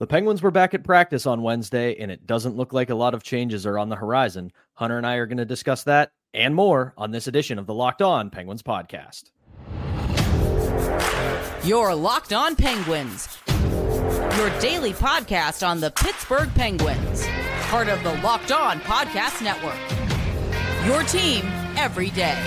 The Penguins were back at practice on Wednesday, and it doesn't look like a lot of changes are on the horizon. Hunter and I are going to discuss that and more on this edition of the Locked On Penguins podcast. Your Locked On Penguins, your daily podcast on the Pittsburgh Penguins, part of the Locked On Podcast Network. Your team every day.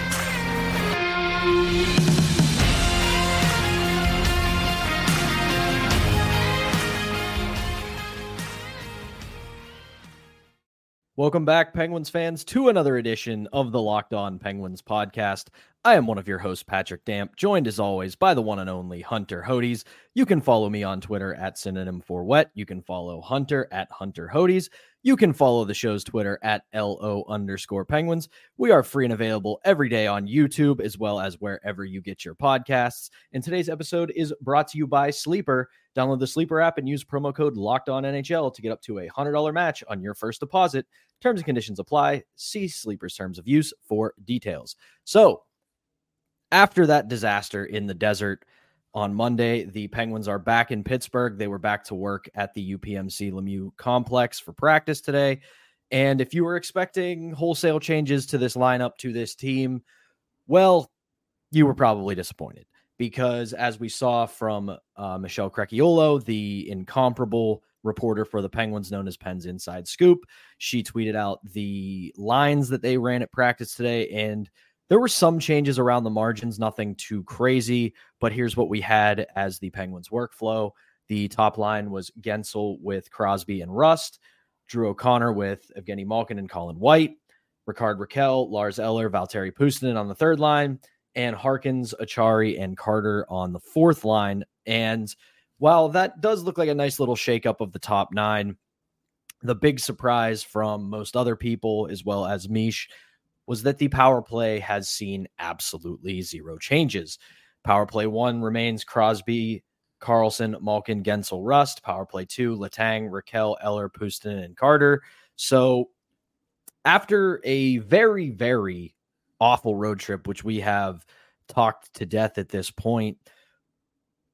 Welcome back, Penguins fans, to another edition of the Locked On Penguins podcast. I am one of your hosts, Patrick Damp, joined as always by the one and only Hunter Hodes. You can follow me on Twitter at synonym for wet. You can follow Hunter at Hunter Hodes. You can follow the show's Twitter at LO underscore penguins. We are free and available every day on YouTube as well as wherever you get your podcasts. And today's episode is brought to you by Sleeper. Download the Sleeper app and use promo code Locked On NHL to get up to a hundred dollar match on your first deposit. Terms and conditions apply. See Sleeper's terms of use for details. So, after that disaster in the desert on Monday, the Penguins are back in Pittsburgh. They were back to work at the UPMC Lemieux complex for practice today. And if you were expecting wholesale changes to this lineup, to this team, well, you were probably disappointed because as we saw from uh, Michelle Crechiolo, the incomparable reporter for the Penguins known as Pens Inside Scoop, she tweeted out the lines that they ran at practice today. And there were some changes around the margins, nothing too crazy. But here's what we had as the Penguins workflow. The top line was Guentzel with Crosby and Rust, Drew O'Connor with Evgeny Malkin and Colin White, Rickard Rakell, Lars Eller, Valtteri Puustinen on the third line, and Harkins, Acciari, and Carter on the fourth line. And while that does look like a nice little shakeup of the top nine, the big surprise from most other people, as well as Mish, was that the power play has seen absolutely zero changes. Power play one remains Crosby, Karlsson, Malkin, Guentzel, Rust. Power play two, Letang, Rakell, Eller, Puustinen, and Carter. So after a very, very awful road trip, which we have talked to death at this point,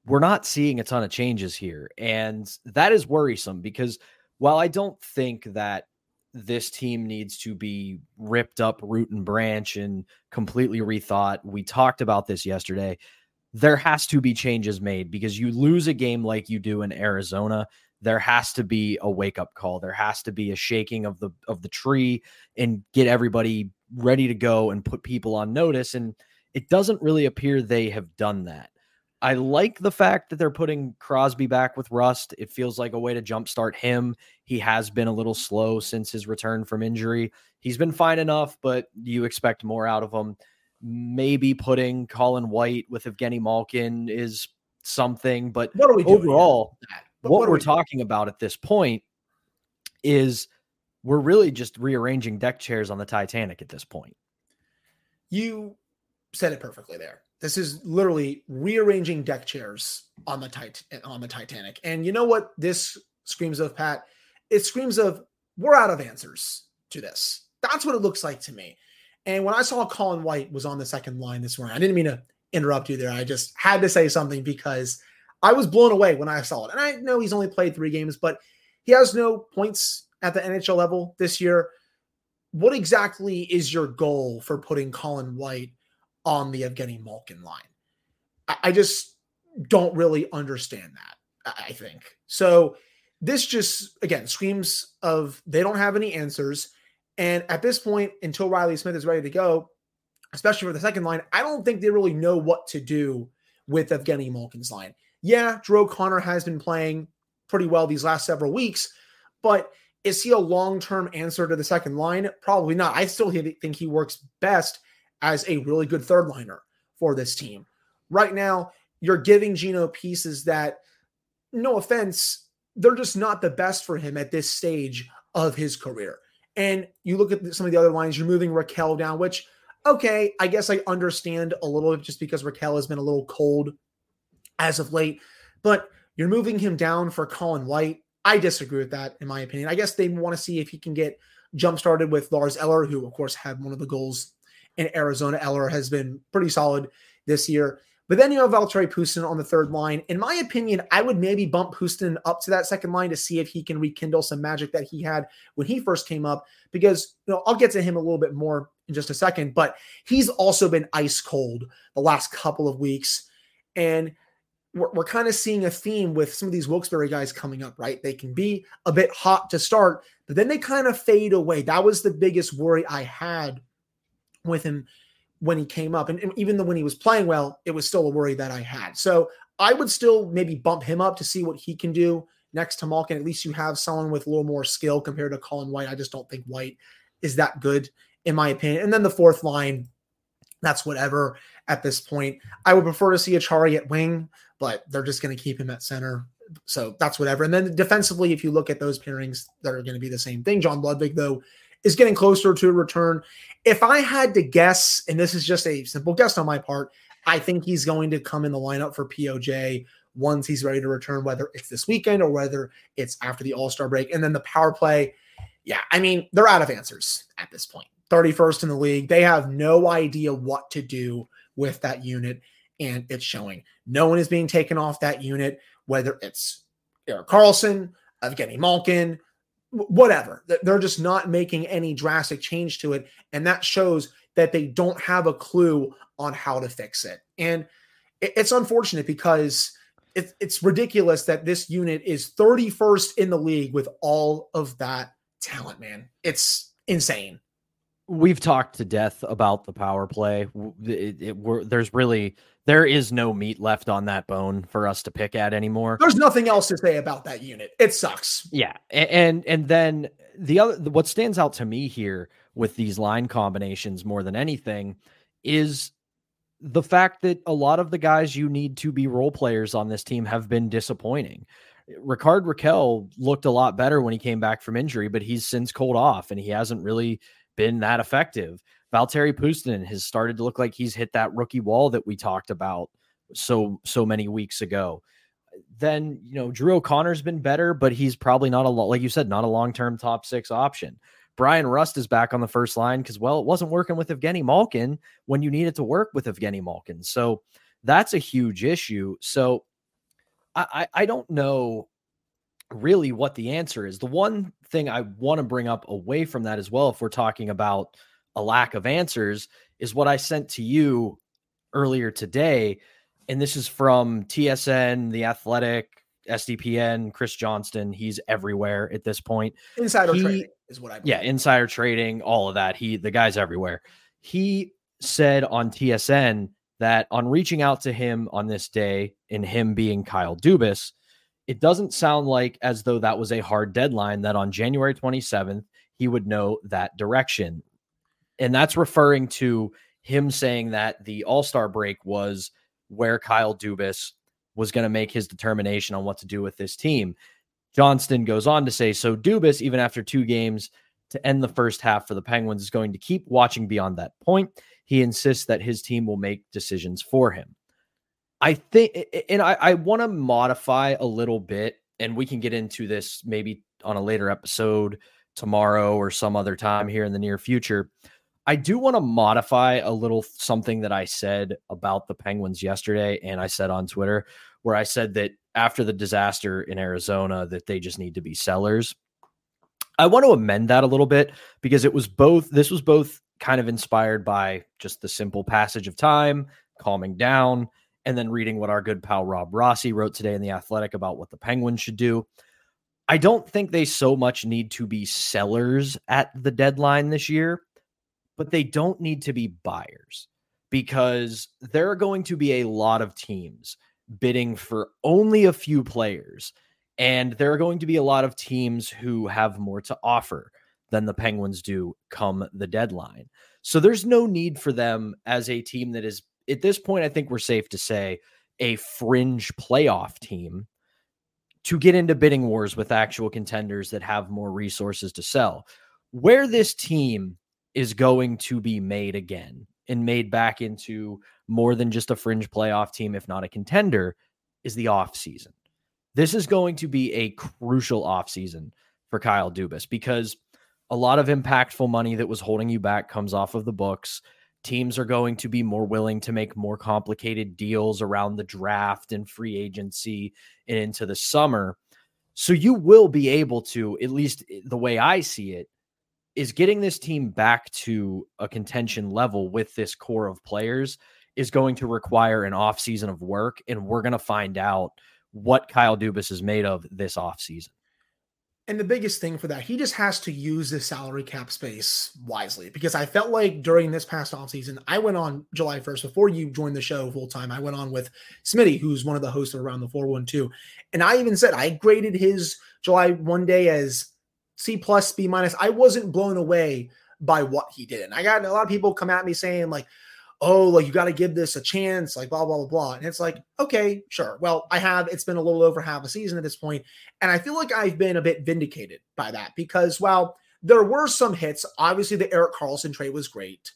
we're not seeing a ton of changes here. And that is worrisome because while I don't think that this team needs to be ripped up root and branch and completely rethought, we talked about this yesterday. There has to be changes made because you lose a game like you do in Arizona there has to be a wake up call. There has to be a shaking of the of the tree and get everybody ready to go and put people on notice and it doesn't really appear they have done that i like the fact that they're putting crosby back with rust. It feels like a way to jumpstart him. He has been a little slow since his return from injury. He's been fine enough but you expect more out of him. Maybe putting colin white with evgeny malkin is something but what are we overall what, what, we're we talking about at this point is we're really just rearranging deck chairs on the Titanic at this point. You said it perfectly there. This is literally rearranging deck chairs on the tit- on the Titanic. And you know what this screams of, Pat? It screams of we're out of answers to this. That's what it looks like to me. And when I saw Colin White was on the second line this morning, I didn't mean to interrupt you there. I just had to say something because I was blown away when I saw it. And I know he's only played three games, but he has no points at the NHL level this year. What exactly is your goal for putting Colin White on the Evgeny Malkin line? I, I just don't really understand that, I think. So this just, again, screams of they don't have any answers. And at this point, until Riley Smith is ready to go, especially for the second line, I don't think they really know what to do with Evgeny Malkin's line yeah, Drew O'Connor has been playing pretty well these last several weeks, but is he a long term answer to the second line? Probably not. I still think he works best as a really good third liner for this team. Right now, you're giving Gino pieces that, no offense, they're just not the best for him at this stage of his career. And you look at some of the other lines, you're moving Rakell down, which, okay, I guess I understand a little bit just because Rakell has been a little cold as of late, but you're moving him down for Colin White. I disagree with that, in my opinion. I guess they want to see if he can get jump started with Lars Eller, who, of course, had one of the goals in Arizona. Eller has been pretty solid this year, But then you have Valtteri Puustinen on the third line. In my opinion, I would maybe bump Puustinen up to that second line to see if he can rekindle some magic that he had when he first came up. Because you know, I'll get to him a little bit more in just a second, but he's also been ice cold the last couple of weeks. And we're, we're kind of seeing a theme with some of these Wilkes-Barre guys coming up, right? They can be a bit hot to start, but then they kind of fade away. That was the biggest worry I had with him when he came up. And, and even though when he was playing well, it was still a worry that I had. So I would still maybe bump him up to see what he can do next to Malkin. At least you have someone with a little more skill compared to Colin White. I just don't think White is that good, in my opinion. And then the fourth line, that's whatever at this point. I would prefer to see Acciari at wing, but they're just going to keep him at center. So that's whatever. And then defensively, if you look at those pairings that are going to be the same thing, John Ludwig, though, is getting closer to a return. If I had to guess, and this is just a simple guess on my part, I think he's going to come in the lineup for POJ once he's ready to return, whether it's this weekend or whether it's after the All Star break. And then the power play, yeah, I mean, they're out of answers at this point. 31st in the league. They have no idea what to do with that unit, and it's showing. No one is being taken off that unit, whether it's Erik Karlsson, Evgeny Malkin, whatever. They're just not making any drastic change to it. And that shows that they don't have a clue on how to fix it. And it's unfortunate because it's ridiculous that this unit is 31st in the league with all of that talent, man. It's insane. We've talked to death about the power play. It, it, there's really there is no meat left on that bone for us to pick at anymore. There's nothing else to say about that unit. It sucks. Yeah, and and then the other what stands out to me here with these line combinations more than anything is the fact that a lot of the guys you need to be role players on this team have been disappointing. Rickard Rakell looked a lot better when he came back from injury, but he's since cold off and he hasn't really been that effective. Valtteri Puustinen has started to look like he's hit that rookie wall that we talked about so so many weeks ago. Then you know Drew O'Connor's been better, but he's probably not a lot, like you said, not a long term top six option. Bryan Rust is back on the first line because well, it wasn't working with Evgeny Malkin when you needed to work with Evgeny Malkin. So that's a huge issue. So I, I, I don't know really what the answer is. The one thing I want to bring up away from that as well, if we're talking about a lack of answers is what I sent to you earlier today. And this is from TSN, The Athletic, SDPN, Chris Johnston. He's everywhere at this point. Insider he, trading is what I believe. Yeah, insider trading, all of that. He the guy's everywhere. He said on TSN that on reaching out to him on this day and him being Kyle Dubas, it doesn't sound like as though that was a hard deadline that on January 27th he would know that direction and that's referring to him saying that the All Star break was where Kyle Dubas was going to make his determination on what to do with this team. Johnston goes on to say, so Dubas, even after two games to end the first half for the Penguins, is going to keep watching beyond that point. He insists that his team will make decisions for him. I think, and I, I want to modify a little bit, and we can get into this maybe on a later episode tomorrow or some other time here in the near future. I do want to modify a little something that I said about the Penguins yesterday, and I said on Twitter, where I said that after the disaster in Arizona, that they just need to be sellers. I want to amend that a little bit because it was both, this was both kind of inspired by just the simple passage of time, calming down, and then reading what our good pal Rob Rossi wrote today in The Athletic about what the Penguins should do. I don't think they so much need to be sellers at the deadline this year but they don't need to be buyers because there are going to be a lot of teams bidding for only a few players. And there are going to be a lot of teams who have more to offer than the Penguins do come the deadline. So there's no need for them as a team that is, at this point, I think we're safe to say, a fringe playoff team to get into bidding wars with actual contenders that have more resources to sell. Where this team is going to be made again and made back into more than just a fringe playoff team, if not a contender, is the offseason. This is going to be a crucial offseason for Kyle Dubas because a lot of impactful money that was holding you back comes off of the books. Teams are going to be more willing to make more complicated deals around the draft and free agency and into the summer. So you will be able to, at least the way I see it, is getting this team back to a contention level with this core of players is going to require an offseason of work. And we're going to find out what Kyle Dubas is made of this offseason. And the biggest thing for that, he just has to use the salary cap space wisely because I felt like during this past offseason, I went on July 1st before you joined the show full time. I went on with Smitty, who's one of the hosts of Around the 412. And I even said I graded his July one day as C plus, B minus. I wasn't blown away by what he did. And I got a lot of people come at me saying, like, oh, like you got to give this a chance, like blah, blah, blah, blah. And it's like, okay, sure. Well, I have, it's been a little over half a season at this point, And I feel like I've been a bit vindicated by that because while there were some hits, obviously the Erik Karlsson trade was great.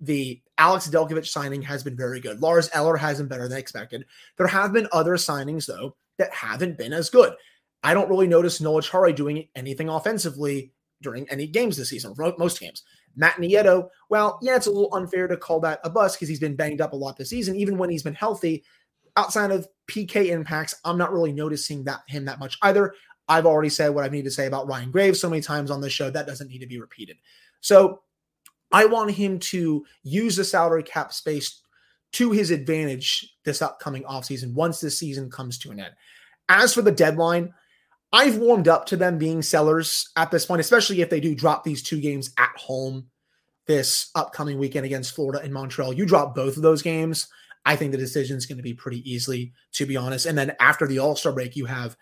The Alex Delkovich signing has been very good. Lars Eller hasn't better than expected. There have been other signings, though, that haven't been as good. I don't really notice Noel Acciari doing anything offensively during any games this season, most games. Matt Nieto, well, yeah, it's a little unfair to call that a bust because he's been banged up a lot this season. Even when he's been healthy, outside of PK impacts, I'm not really noticing that him that much either. I've already said what I need to say about Ryan Graves so many times on this show that doesn't need to be repeated. So I want him to use the salary cap space to his advantage this upcoming offseason once this season comes to an end. As for the deadline, I've warmed up to them being sellers at this point, especially if they do drop these two games at home this upcoming weekend against Florida and Montreal. You drop both of those games. I think the decision is going to be pretty easily, to be honest. And then after the All Star break, you have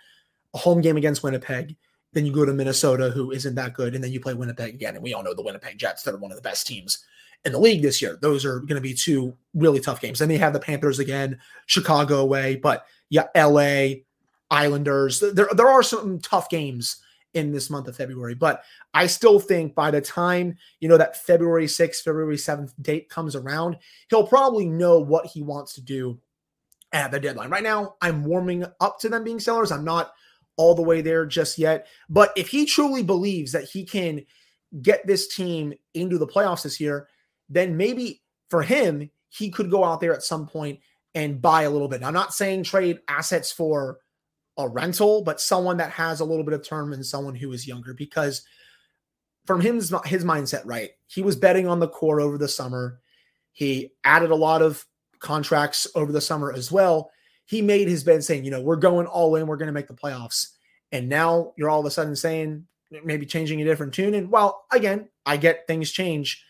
a home game against Winnipeg. Then you go to Minnesota, who isn't that good. And then you play Winnipeg again. And we all know the Winnipeg Jets, they're one of the best teams in the league this year. Those are going to be two really tough games. Then they have the Panthers again, Chicago away. But yeah, LA, Islanders. There, there are some tough games in this month of February, but I still think by the time, you know, that February 6th, February 7th date comes around, he'll probably know what he wants to do at the deadline. Right now, I'm warming up to them being sellers. I'm not all the way there just yet. But if he truly believes that he can get this team into the playoffs this year, then maybe for him, he could go out there at some point and buy a little bit. I'm not saying trade assets for a rental, but someone that has a little bit of term and someone who is younger because from his his mindset, right? He was betting on the core over the summer. He added a lot of contracts over the summer as well. He made his bed saying, you know, we're going all in, we're going to make the playoffs. And now you're all of a sudden saying maybe changing a different tune. And well, again, I get things change.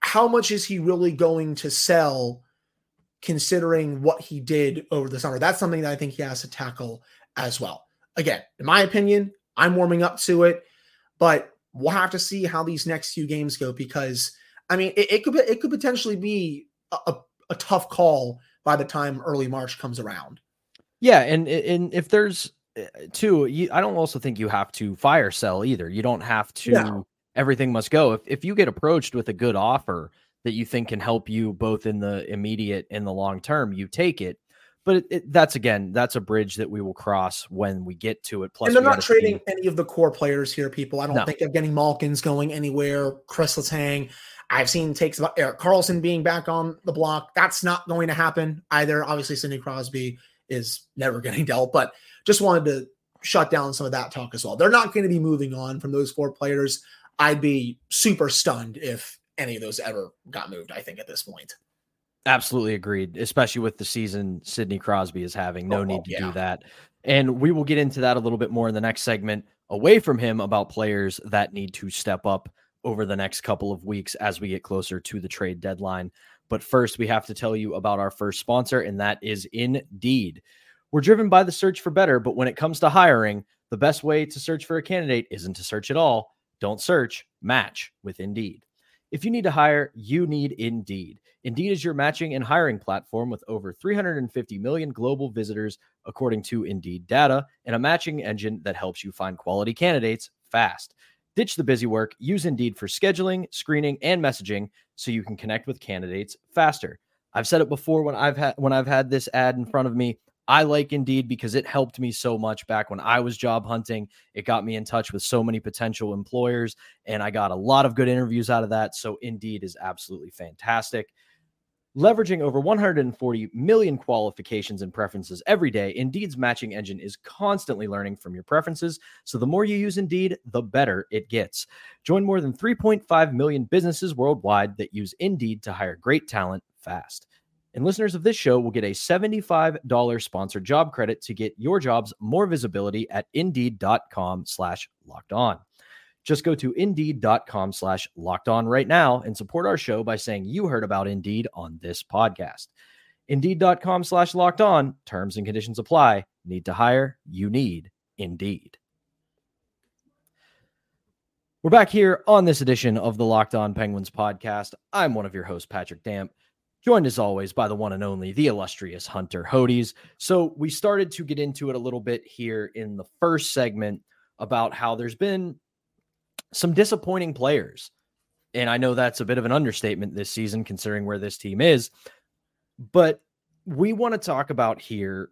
How much is he really going to sell considering what he did over the summer. That's something that I think he has to tackle as well. Again, in my opinion, I'm warming up to it, but we'll have to see how these next few games go because I mean, it, it could it could potentially be a, a, a tough call by the time early March comes around. Yeah, and and if there's eh, two, you, I don't also think you have to fire sell either. You don't have to. No. Everything must go. If if you get approached with a good offer that you think can help you both in the immediate and the long term, you take it. But it, it, that's again, that's a bridge that we will cross when we get to it. Plus, and they're not trading see... any of the core players here, people. I don't no. think getting Malkin's going anywhere. Chris Letang. I've seen takes about Erik Karlsson being back on the block. That's not going to happen either. Obviously, Sidney Crosby is never getting dealt, but just wanted to shut down some of that talk as well. They're not going to be moving on from those four players. I'd be super stunned if any of those ever got moved, I think, at this point. Absolutely agreed, especially with the season Sidney Crosby is having. No oh, need to yeah. do that. And we will get into that a little bit more in the next segment away from him about players that need to step up over the next couple of weeks as we get closer to the trade deadline. But first, we have to tell you about our first sponsor, and that is Indeed. We're driven by the search for better, but when it comes to hiring, the best way to search for a candidate isn't to search at all. Don't search, match with Indeed. If you need to hire, you need Indeed. Indeed is your matching and hiring platform with over 350 million global visitors, according to Indeed data, and a matching engine that helps you find quality candidates fast. Ditch the busy work. Use Indeed for scheduling, screening, and messaging so you can connect with candidates faster. I've said it before when I've had when I've had this ad in front of me. I like Indeed because it helped me so much back when I was job hunting. It got me in touch with so many potential employers, and I got a lot of good interviews out of that. So, Indeed is absolutely fantastic. Leveraging over 140 million qualifications and preferences every day, Indeed's matching engine is constantly learning from your preferences. So the more you use Indeed, the better it gets. Join more than 3.5 million businesses worldwide that use Indeed to hire great talent fast. And listeners of this show will get a $75 sponsored job credit to get your jobs more visibility at indeed.com slash locked on. Just go to indeed.com slash locked on right now and support our show by saying you heard about Indeed on this podcast. Indeed.com slash locked on. Terms and conditions apply. Need to hire? You need Indeed. We're back here on this edition of the Locked On Penguins podcast. I'm one of your hosts, Patrick Damp, joined as always by the one and only, the illustrious Hunter Hodes. So we started to get into it a little bit here in the first segment about how there's been some disappointing players. And I know that's a bit of an understatement this season, considering where this team is. But we want to talk about here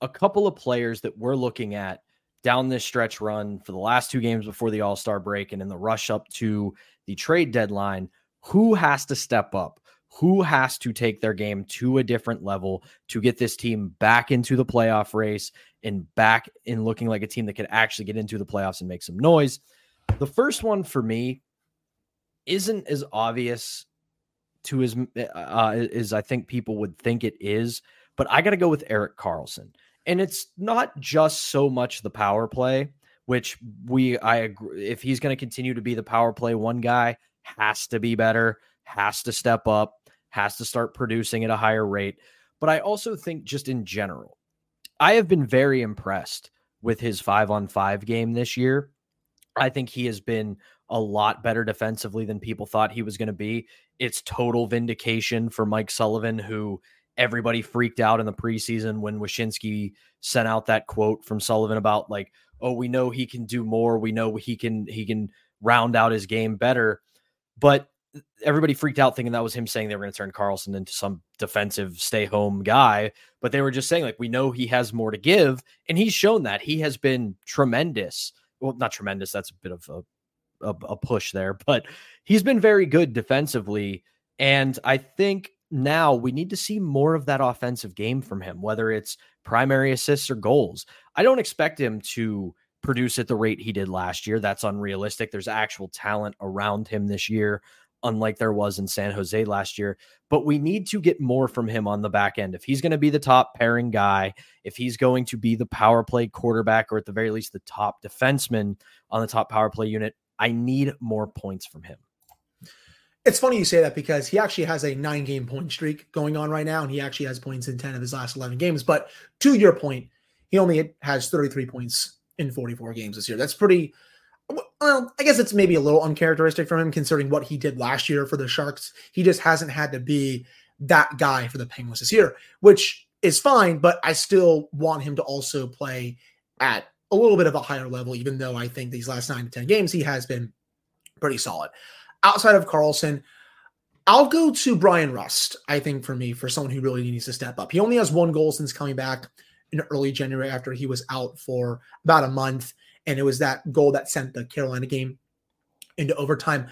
a couple of players that we're looking at down this stretch run for the last two games before the All Star break and in the rush up to the trade deadline. Who has to step up? Who has to take their game to a different level to get this team back into the playoff race and back in looking like a team that could actually get into the playoffs and make some noise? The first one for me isn't as obvious to as uh, as I think people would think it is, but I got to go with Erik Karlsson. and it's not just so much the power play, which we I agree if he's going to continue to be the power play one guy has to be better, has to step up, has to start producing at a higher rate. But I also think just in general, I have been very impressed with his five on five game this year. I think he has been a lot better defensively than people thought he was going to be. It's total vindication for Mike Sullivan, who everybody freaked out in the preseason when Wyshynski sent out that quote from Sullivan about like, oh, we know he can do more. We know he can he can round out his game better. But everybody freaked out thinking that was him saying they were going to turn Karlsson into some defensive stay home guy. But they were just saying, like, we know he has more to give. And he's shown that he has been tremendous well, not tremendous. That's a bit of a, a, a push there, but he's been very good defensively. And I think now we need to see more of that offensive game from him, whether it's primary assists or goals. I don't expect him to produce at the rate he did last year. That's unrealistic. There's actual talent around him this year unlike there was in San Jose last year. But we need to get more from him on the back end. If he's going to be the top pairing guy, if he's going to be the power play quarterback, or at the very least the top defenseman on the top power play unit, I need more points from him. It's funny you say that because he actually has a nine game point streak going on right now, and he actually has points in 10 of his last 11 games. But to your point, he only has 33 points in 44 games this year. That's pretty well, I guess it's maybe a little uncharacteristic from him considering what he did last year for the Sharks. He just hasn't had to be that guy for the Penguins this year, which is fine, but I still want him to also play at a little bit of a higher level, even though I think these last nine to 10 games he has been pretty solid. Outside of Karlsson, I'll go to Bryan Rust, I think, for me, for someone who really needs to step up. He only has one goal since coming back in early January after he was out for about a month and it was that goal that sent the Carolina game into overtime.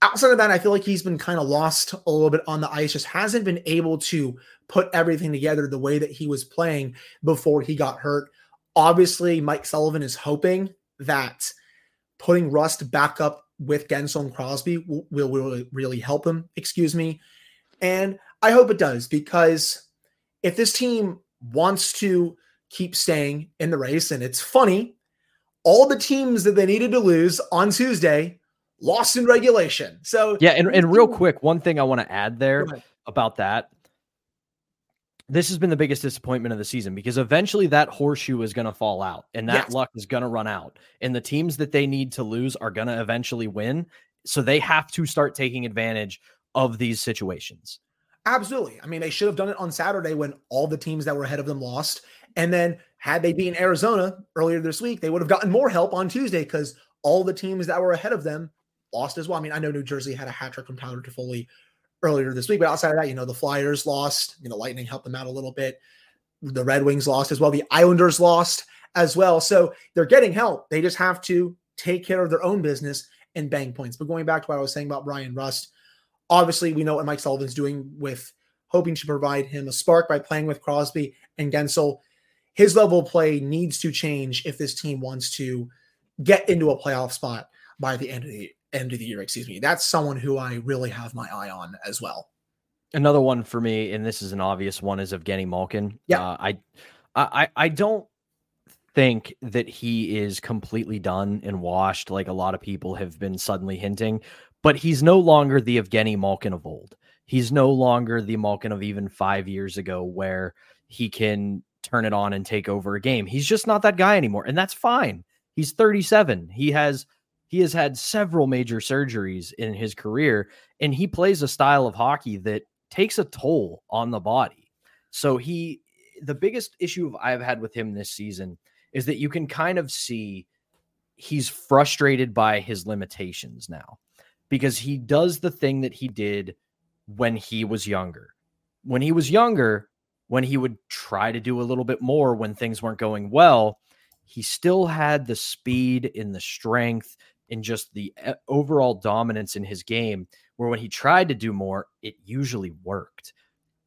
Outside of that, I feel like he's been kind of lost a little bit on the ice, just hasn't been able to put everything together the way that he was playing before he got hurt. Obviously, Mike Sullivan is hoping that putting Rust back up with Guentzel and Crosby will, will really, really help him, excuse me. And I hope it does because if this team wants to keep staying in the race, and it's funny all the teams that they needed to lose on Tuesday lost in regulation. So yeah, and, and real quick, one thing I want to add there about that. This has been the biggest disappointment of the season because eventually that horseshoe is going to fall out and that yes. luck is going to run out. And the teams that they need to lose are going to eventually win. So they have to start taking advantage of these situations. Absolutely. I mean, they should have done it on Saturday when all the teams that were ahead of them lost. And then had they been Arizona earlier this week, they would have gotten more help on Tuesday because all the teams that were ahead of them lost as well. I mean, I know New Jersey had a hat trick from Tyler Toffoli earlier this week, but outside of that, you know, the Flyers lost. You know, Lightning helped them out a little bit. the Red Wings lost as well. The Islanders lost as well. So they're getting help. They just have to take care of their own business and bang points. But going back to what I was saying about Bryan Rust, obviously we know what Mike Sullivan's doing with hoping to provide him a spark by playing with Crosby and Guentzel. His level of play needs to change if this team wants to get into a playoff spot by the end of the end of the year. Excuse me. That's someone who I really have my eye on as well. Another one for me, and this is an obvious one, is Evgeny Malkin. Yeah, uh, I, I, I don't think that he is completely done and washed, like a lot of people have been suddenly hinting. But he's no longer the Evgeny Malkin of old. He's no longer the Malkin of even five years ago, where he can turn it on and take over a game. He's just not that guy anymore, and that's fine. He's 37. He has he has had several major surgeries in his career, and he plays a style of hockey that takes a toll on the body. So he, the biggest issue I've had with him this season is that you can kind of see he's frustrated by his limitations now because he does the thing that he did when he was younger. When he was younger, when he would try to do a little bit more when things weren't going well, he still had the speed and the strength and just the eh, overall dominance in his game where when he tried to do more, it usually worked.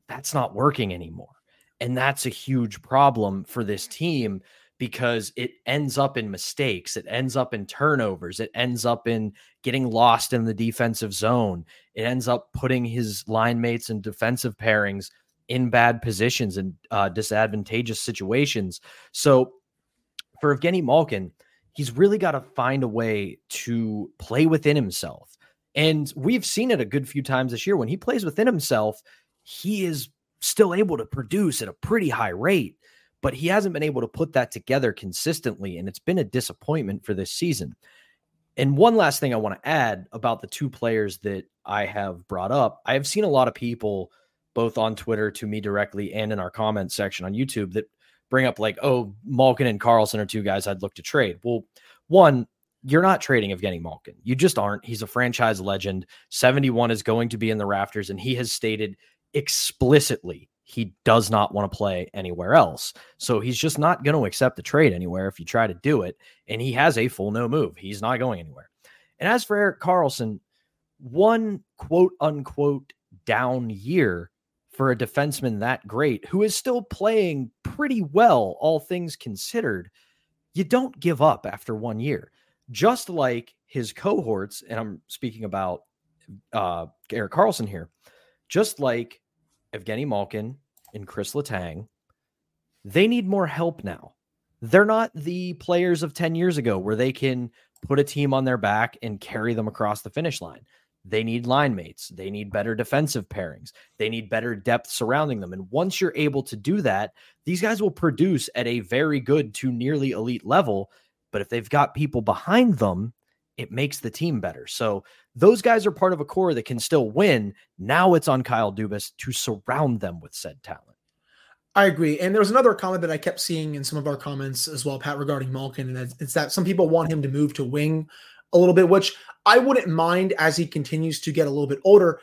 That's not working anymore. And that's a huge problem for this team because it ends up in mistakes. It ends up in turnovers. It ends up in getting lost in the defensive zone. It ends up putting his line mates and defensive pairings in bad positions and uh, disadvantageous situations. So for Evgeny Malkin, he's really got to find a way to play within himself. And we've seen it a good few times this year. When he plays within himself, he is still able to produce at a pretty high rate, but he hasn't been able to put that together consistently. And it's been a disappointment for this season. And one last thing I want to add about the two players that I have brought up I have seen a lot of people, both on Twitter to me directly and in our comment section on YouTube, that bring up like, oh, Malkin and Karlsson are two guys I'd look to trade. Well, one, you're not trading Evgeny Malkin. You just aren't. He's a franchise legend. 71 is going to be in the rafters, and he has stated explicitly he does not want to play anywhere else. So he's just not going to accept the trade anywhere if you try to do it. And he has a full no move. He's not going anywhere. And as for Erik Karlsson, one quote unquote down year for a defenseman that great, who is still playing pretty well, all things considered, you don't give up after one year just like his cohorts, and I'm speaking about uh, Erik Karlsson here, just like Evgeny Malkin and Chris Letang, they need more help now. They're not the players of 10 years ago where they can put a team on their back and carry them across the finish line. They need line mates. They need better defensive pairings. They need better depth surrounding them. And once you're able to do that, these guys will produce at a very good to nearly elite level but if they've got people behind them, it makes the team better. So those guys are part of a core that can still win. Now it's on Kyle Dubas to surround them with said talent. I agree. And there was another comment that I kept seeing in some of our comments as well, Pat, regarding Malkin, and it's that some people want him to move to wing a little bit, which I wouldn't mind as he continues to get a little bit older.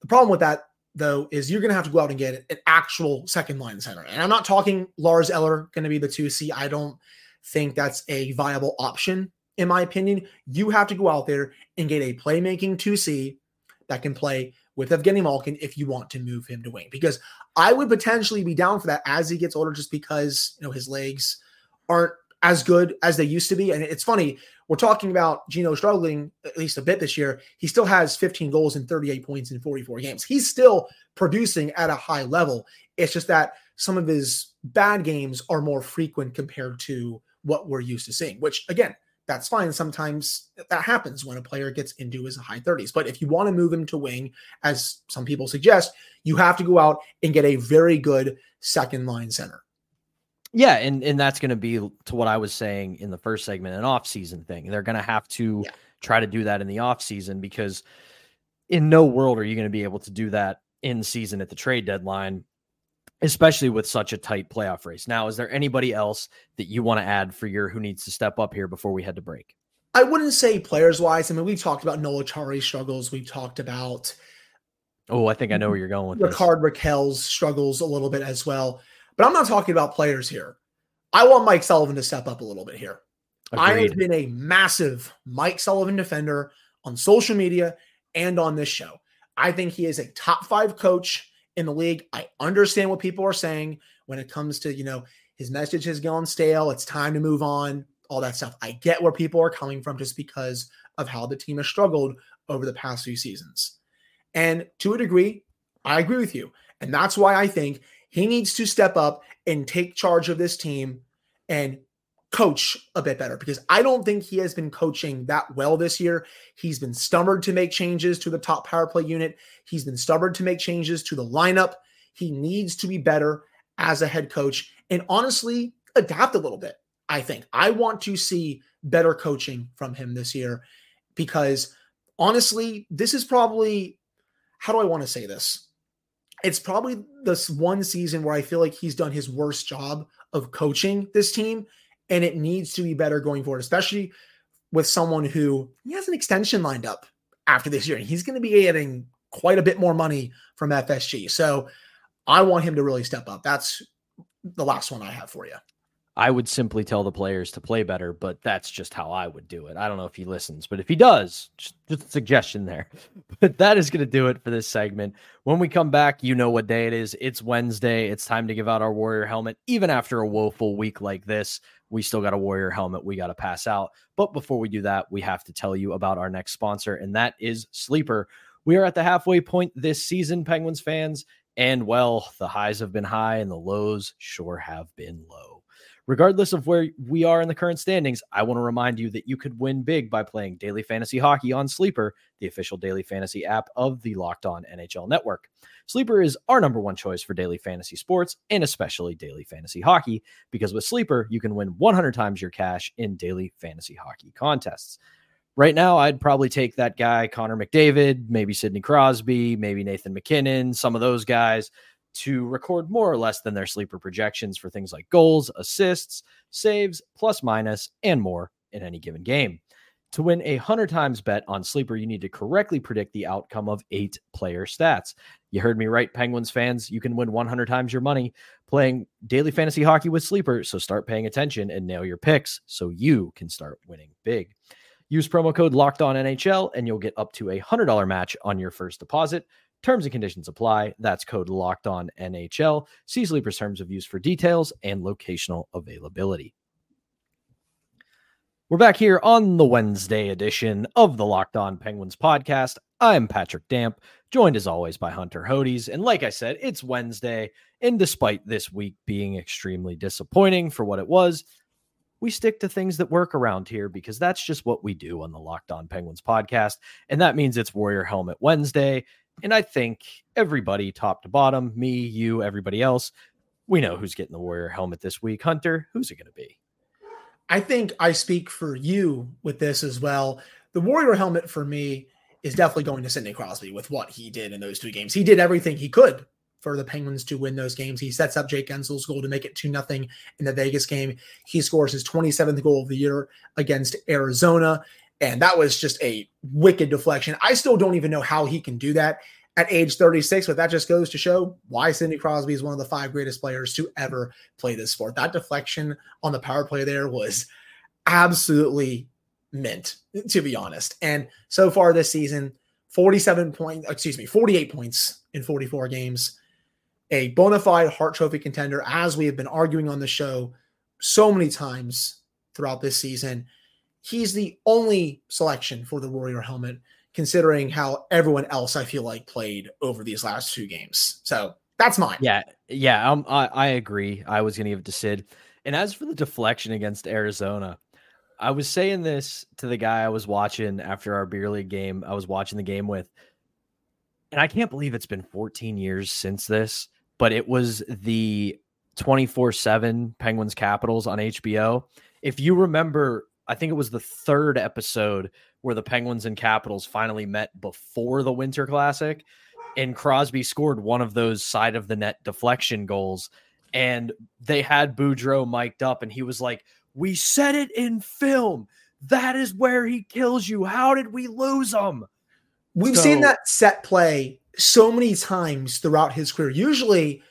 The problem with that, though, is you're going to have to go out and get an actual second line center. And I'm not talking Lars Eller going to be the 2C. I don't think that's a viable option, in my opinion. You have to go out there and get a playmaking 2C that can play with Evgeny Malkin if you want to move him to wing. Because I would potentially be down for that as he gets older, just because you know his legs aren't as good as they used to be. And it's funny, we're talking about Gino struggling at least a bit this year. He still has 15 goals and 38 points in 44 games. He's still producing at a high level. It's just that some of his bad games are more frequent compared to what we're used to seeing, which again, that's fine. Sometimes that happens when a player gets into his high 30s. But if you want to move him to wing, as some people suggest, you have to go out and get a very good second line center. Yeah, and and that's going to be to what I was saying in the first segment, an off-season thing. They're going to have to yeah. try to do that in the off-season because in no world are you going to be able to do that in season at the trade deadline especially with such a tight playoff race. Now, is there anybody else that you want to add for your who needs to step up here before we head to break? I wouldn't say players wise. I mean, we talked about Noel Acciari's struggles. We talked about. Oh, I think I know where you're going with Rickard Rakell's struggles a little bit as well. But I'm not talking about players here. I want Mike Sullivan to step up a little bit here. Agreed. I have been a massive Mike Sullivan defender on social media and on this show. I think he is a top five coach in the league. I understand what people are saying when it comes to, you know, his message has gone stale. It's time to move on, all that stuff. I get where people are coming from just because of how the team has struggled over the past few seasons. And to a degree, I agree with you. And that's why I think he needs to step up and take charge of this team and coach a bit better because I don't think he has been coaching that well this year. He's been stubborn to make changes to the top power play unit. He's been stubborn to make changes to the lineup. He needs to be better as a head coach and honestly adapt a little bit. I think I want to see better coaching from him this year because honestly, this is probably how do I want to say this? It's probably this one season where I feel like he's done his worst job of coaching this team and it needs to be better going forward, especially with someone who he has an extension lined up after this year. and He's going to be getting quite a bit more money from FSG. So I want him to really step up. That's the last one I have for you. I would simply tell the players to play better, but that's just how I would do it. I don't know if he listens, but if he does, just, a suggestion there. But that is going to do it for this segment. When we come back, you know what day it is. It's Wednesday. It's time to give out our Warrior helmet. Even after a woeful week like this, we still got a Warrior helmet we got to pass out. But before we do that, we have to tell you about our next sponsor, and that is Sleeper. We are at the halfway point this season, Penguins fans. And well, the highs have been high and the lows sure have been low. Regardless of where we are in the current standings, I want to remind you that you could win big by playing daily fantasy hockey on Sleeper, the official daily fantasy app of the Locked On NHL network. Sleeper is our number one choice for daily fantasy sports and especially daily fantasy hockey because with Sleeper, you can win 100 times your cash in daily fantasy hockey contests. Right now, I'd probably take that guy, Connor McDavid, maybe Sidney Crosby, maybe Nathan MacKinnon, some of those guys to record more or less than their sleeper projections for things like goals, assists, saves, plus minus, and more in any given game. To win a 100 times bet on Sleeper, you need to correctly predict the outcome of eight player stats. You heard me right, Penguins fans. You can win 100 times your money playing daily fantasy hockey with Sleeper. So start paying attention and nail your picks so you can start winning big. Use promo code Locked On NHL and you'll get up to a $100 match on your first deposit. Terms and conditions apply. That's code locked on NHL. See Sleeper's terms of use for details and locational availability. We're back here on the Wednesday edition of the Locked On Penguins podcast. I'm Patrick Damp, joined as always by Hunter Hodes. And like I said, it's Wednesday. And despite this week being extremely disappointing for what it was, we stick to things that work around here because that's just what we do on the Locked On Penguins podcast. And that means it's Warrior Helmet Wednesday. And I think everybody, top to bottom, me, you, everybody else, we know who's getting the Warrior helmet this week. Hunter, who's it going to be? I think I speak for you with this as well. The Warrior helmet for me is definitely going to Sidney Crosby with what he did in those two games. He did everything he could for the Penguins to win those games. He sets up Jake Guentzel's goal to make it 2 nothing in the Vegas game. He scores his 27th goal of the year against Arizona. And that was just a wicked deflection. I still don't even know how he can do that at age 36, but that just goes to show why Sidney Crosby is one of the five greatest players to ever play this sport. That deflection on the power play there was absolutely mint, to be honest. And so far this season, 47 points, excuse me, 48 points in 44 games. A bona fide Hart Trophy contender, as we have been arguing on the show so many times throughout this season he's the only selection for the Warrior helmet, considering how everyone else I feel like played over these last two games. So that's mine. Yeah, yeah, um, I I agree. I was going to give it to Sid. And as for the deflection against Arizona, I was saying this to the guy I was watching after our beer league game. I was watching the game with, and I can't believe it's been 14 years since this, but it was the 24 7 Penguins Capitals on HBO. If you remember I think it was the third episode where the Penguins and Capitals finally met before the Winter Classic, and Crosby scored one of those side of the net deflection goals, and they had Boudreau mic'd up, and he was like, "We said it in film. That is where he kills you. How did we lose him?" We've so, seen that set play so many times throughout his career. Usually,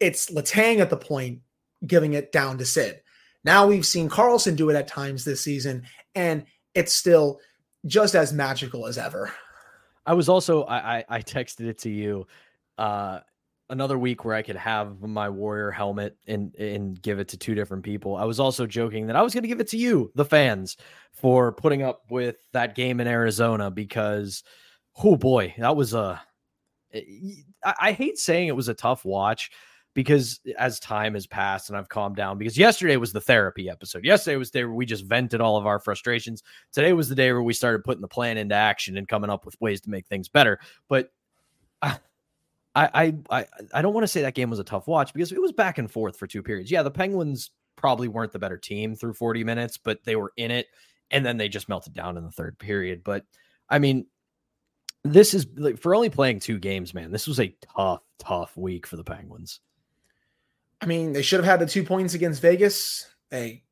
it's Letang at the point giving it down to Sid. Now we've seen Karlsson do it at times this season, and it's still just as magical as ever. I was also I I, I texted it to you. Uh another week where I could have my warrior helmet and and give it to two different people. I was also joking that I was going to give it to you, the fans, for putting up with that game in Arizona because oh boy, that was a I, I hate saying it was a tough watch because as time has passed and I've calmed down, because yesterday was the therapy episode. Yesterday was the day where we just vented all of our frustrations. Today was the day where we started putting the plan into action and coming up with ways to make things better. But I, I, I, I don't want to say that game was a tough watch because it was back and forth for two periods. Yeah, the Penguins probably weren't the better team through 40 minutes, but they were in it. And then they just melted down in the third period. But I mean, this is like for only playing two games, man. This was a tough, tough week for the Penguins. I mean, they should have had the two points against Vegas. They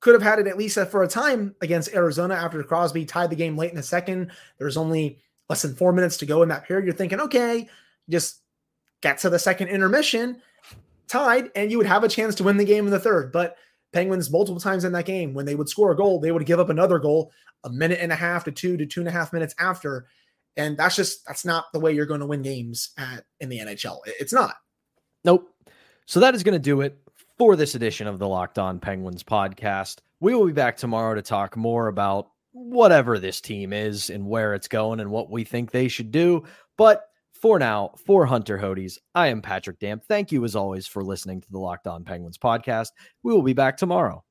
could have had it at least for a time against Arizona after Crosby tied the game late in the second. There's only less than four minutes to go in that period. You're thinking, okay, just get to the second intermission, tied, and you would have a chance to win the game in the third. But Penguins, multiple times in that game, when they would score a goal, they would give up another goal a minute and a half to two to two and a half minutes after. And that's just that's not the way you're going to win games at in the NHL. It's not. Nope. So that is going to do it for this edition of the Locked On Penguins podcast. We will be back tomorrow to talk more about whatever this team is and where it's going and what we think they should do. But for now, for Hunter Hodes, I am Patrick Damp. Thank you as always for listening to the Locked On Penguins podcast. We will be back tomorrow.